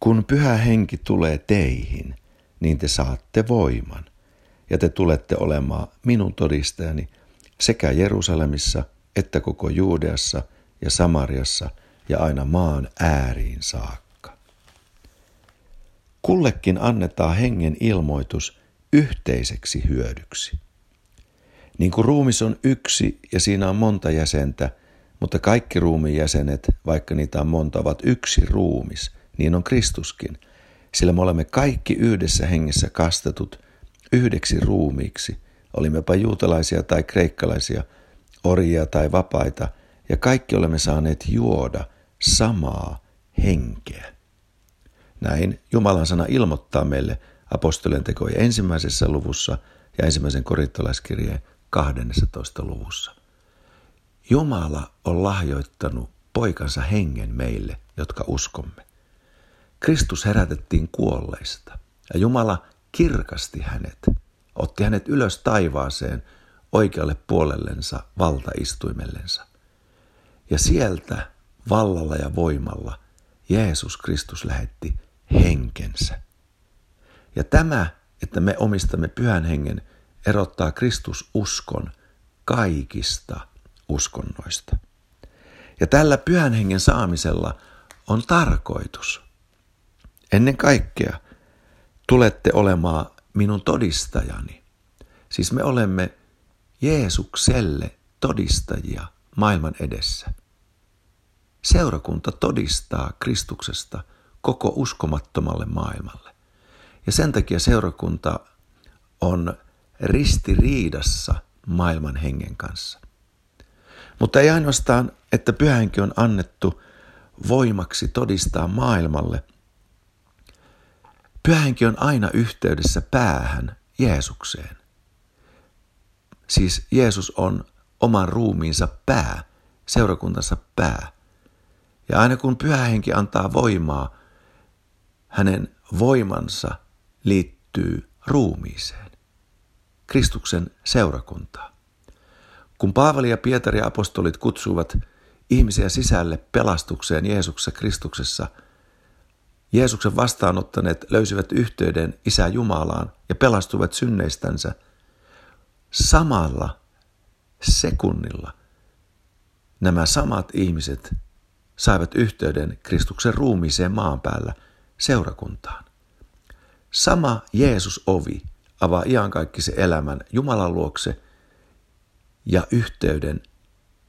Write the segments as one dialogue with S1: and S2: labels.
S1: Kun pyhä henki tulee teihin, niin te saatte voiman, ja te tulette olemaan minun todistajani sekä Jerusalemissa että koko Juudeassa ja Samariassa ja aina maan ääriin saakka. Kullekin annetaan hengen ilmoitus yhteiseksi hyödyksi. Niin kuin ruumis on yksi ja siinä on monta jäsentä, mutta kaikki ruumiin jäsenet, vaikka niitä on monta, ovat yksi ruumis, niin on Kristuskin, sillä me olemme kaikki yhdessä hengessä kastetut yhdeksi ruumiiksi, olimmepa juutalaisia tai kreikkalaisia, orjia tai vapaita, ja kaikki olemme saaneet juoda samaa henkeä. Näin Jumalan sana ilmoittaa meille apostolien tekojen ensimmäisessä luvussa ja ensimmäisen korintolaiskirjeen 12. luvussa. Jumala on lahjoittanut poikansa hengen meille, jotka uskomme. Kristus herätettiin kuolleista ja Jumala kirkasti hänet, otti hänet ylös taivaaseen oikealle puolellensa valtaistuimellensa. Ja sieltä vallalla ja voimalla Jeesus Kristus lähetti henkensä. Ja tämä, että me omistamme pyhän hengen, erottaa Kristus uskon kaikista uskonnoista. Ja tällä pyhän hengen saamisella on tarkoitus. Ennen kaikkea tulette olemaan minun todistajani. Siis me olemme Jeesukselle todistajia maailman edessä. Seurakunta todistaa Kristuksesta koko uskomattomalle maailmalle. Ja sen takia seurakunta on ristiriidassa maailman hengen kanssa. Mutta ei ainoastaan, että pyhänkin on annettu voimaksi todistaa maailmalle. Pyhänkin on aina yhteydessä päähän Jeesukseen. Siis Jeesus on oman ruumiinsa pää, seurakuntansa pää. Ja aina kun pyhä henki antaa voimaa, hänen voimansa liittyy ruumiiseen, Kristuksen seurakuntaan. Kun Paavali ja Pietari apostolit kutsuivat ihmisiä sisälle pelastukseen Jeesuksessa Kristuksessa, Jeesuksen vastaanottaneet löysivät yhteyden Isä Jumalaan ja pelastuivat synneistänsä. Samalla sekunnilla nämä samat ihmiset saivat yhteyden Kristuksen ruumiiseen maan päällä seurakuntaan. Sama Jeesus-ovi avaa iankaikkisen elämän Jumalan luokse – ja yhteyden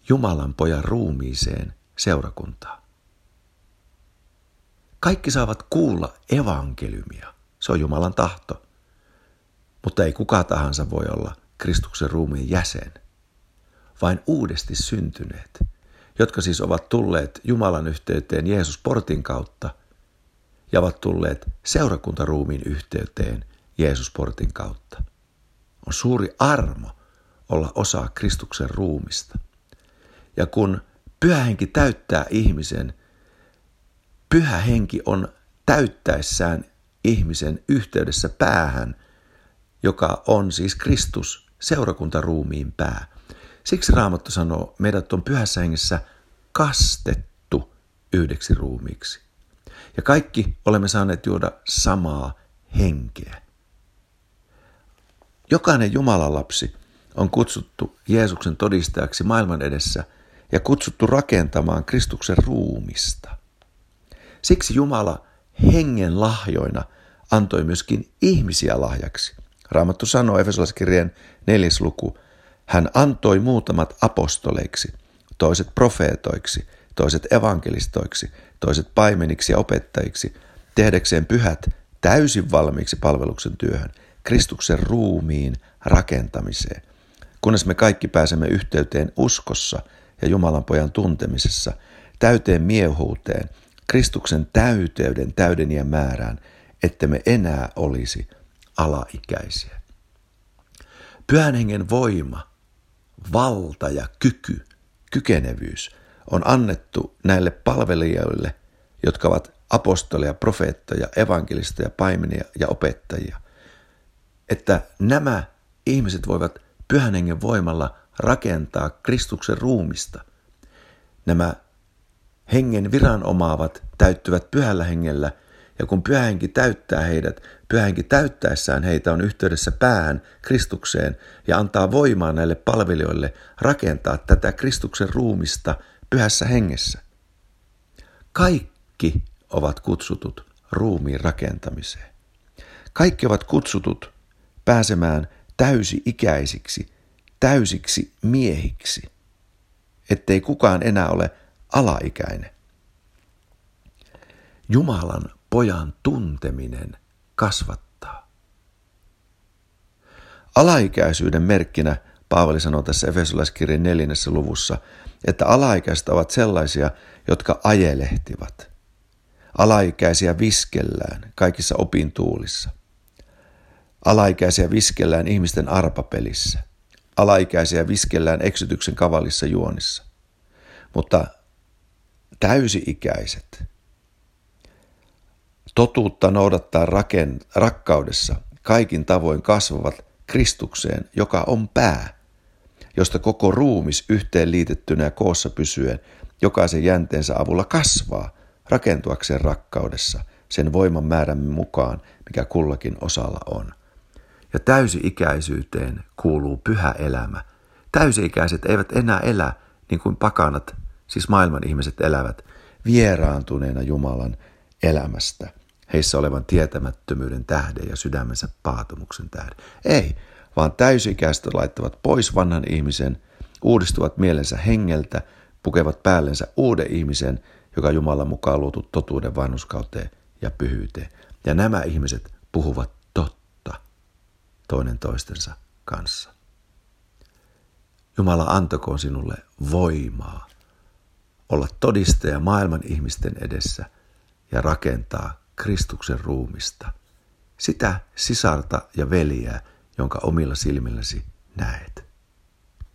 S1: Jumalan pojan ruumiiseen seurakuntaan. Kaikki saavat kuulla evankeliumia. Se on Jumalan tahto. Mutta ei kuka tahansa voi olla Kristuksen ruumiin jäsen. Vain uudesti syntyneet, jotka siis ovat tulleet Jumalan yhteyteen Jeesus portin kautta ja ovat tulleet seurakuntaruumiin yhteyteen Jeesus portin kautta. On suuri armo olla osa Kristuksen ruumista. Ja kun pyhä henki täyttää ihmisen, pyhä henki on täyttäessään ihmisen yhteydessä päähän, joka on siis Kristus, seurakuntaruumiin pää. Siksi Raamattu sanoo, meidät on pyhässä hengessä kastettu yhdeksi ruumiiksi. Ja kaikki olemme saaneet juoda samaa henkeä. Jokainen Jumalan lapsi on kutsuttu Jeesuksen todistajaksi maailman edessä ja kutsuttu rakentamaan Kristuksen ruumista. Siksi Jumala hengen lahjoina antoi myöskin ihmisiä lahjaksi. Raamattu sanoo Efesolaiskirjeen neljäs luku, hän antoi muutamat apostoleiksi, toiset profeetoiksi, toiset evankelistoiksi, toiset paimeniksi ja opettajiksi, tehdäkseen pyhät täysin valmiiksi palveluksen työhön, Kristuksen ruumiin rakentamiseen, kunnes me kaikki pääsemme yhteyteen uskossa ja Jumalan pojan tuntemisessa, täyteen miehuuteen, Kristuksen täyteyden täydenien määrään, että me enää olisi alaikäisiä. Pyhän hengen voima, valta ja kyky, kykenevyys on annettu näille palvelijoille, jotka ovat apostoleja, profeettoja, evankelisteja, paimenia ja opettajia, että nämä ihmiset voivat pyhän hengen voimalla rakentaa Kristuksen ruumista. Nämä hengen viran omaavat täyttyvät pyhällä hengellä Ja kun pyhänki täyttää heidät, pyhänki täyttäessään heitä on yhteydessä päähän Kristukseen ja antaa voimaa näille palvelijoille rakentaa tätä Kristuksen ruumista pyhässä hengessä. Kaikki ovat kutsutut ruumiin rakentamiseen. Kaikki ovat kutsutut pääsemään täysi-ikäisiksi, täysiksi miehiksi, ettei kukaan enää ole alaikäinen. Jumalan pojan tunteminen kasvattaa. Alaikäisyyden merkkinä Paavali sanoo tässä Efesolaiskirjan neljännessä luvussa, että alaikäiset ovat sellaisia, jotka ajelehtivat. Alaikäisiä viskellään kaikissa opintuulissa. Alaikäisiä viskellään ihmisten arpapelissä. Alaikäisiä viskellään eksytyksen kavallissa juonissa. Mutta täysi-ikäiset, totuutta noudattaa raken, rakkaudessa, kaikin tavoin kasvavat Kristukseen, joka on pää, josta koko ruumis yhteen liitettynä ja koossa pysyen jokaisen jänteensä avulla kasvaa rakentuakseen rakkaudessa sen voiman määrän mukaan, mikä kullakin osalla on. Ja täysi-ikäisyyteen kuuluu pyhä elämä. Täysi-ikäiset eivät enää elä niin kuin pakanat, siis maailman ihmiset elävät, vieraantuneena Jumalan elämästä, heissä olevan tietämättömyyden tähden ja sydämensä paatumuksen tähden. Ei, vaan täysikäiset laittavat pois vanhan ihmisen, uudistuvat mielensä hengeltä, pukevat päällensä uuden ihmisen, joka Jumalan mukaan luotu totuuden vanhuskauteen ja pyhyyteen. Ja nämä ihmiset puhuvat totta toinen toistensa kanssa. Jumala antakoon sinulle voimaa olla todistaja maailman ihmisten edessä ja rakentaa Kristuksen ruumista, sitä sisarta ja veliä, jonka omilla silmilläsi näet.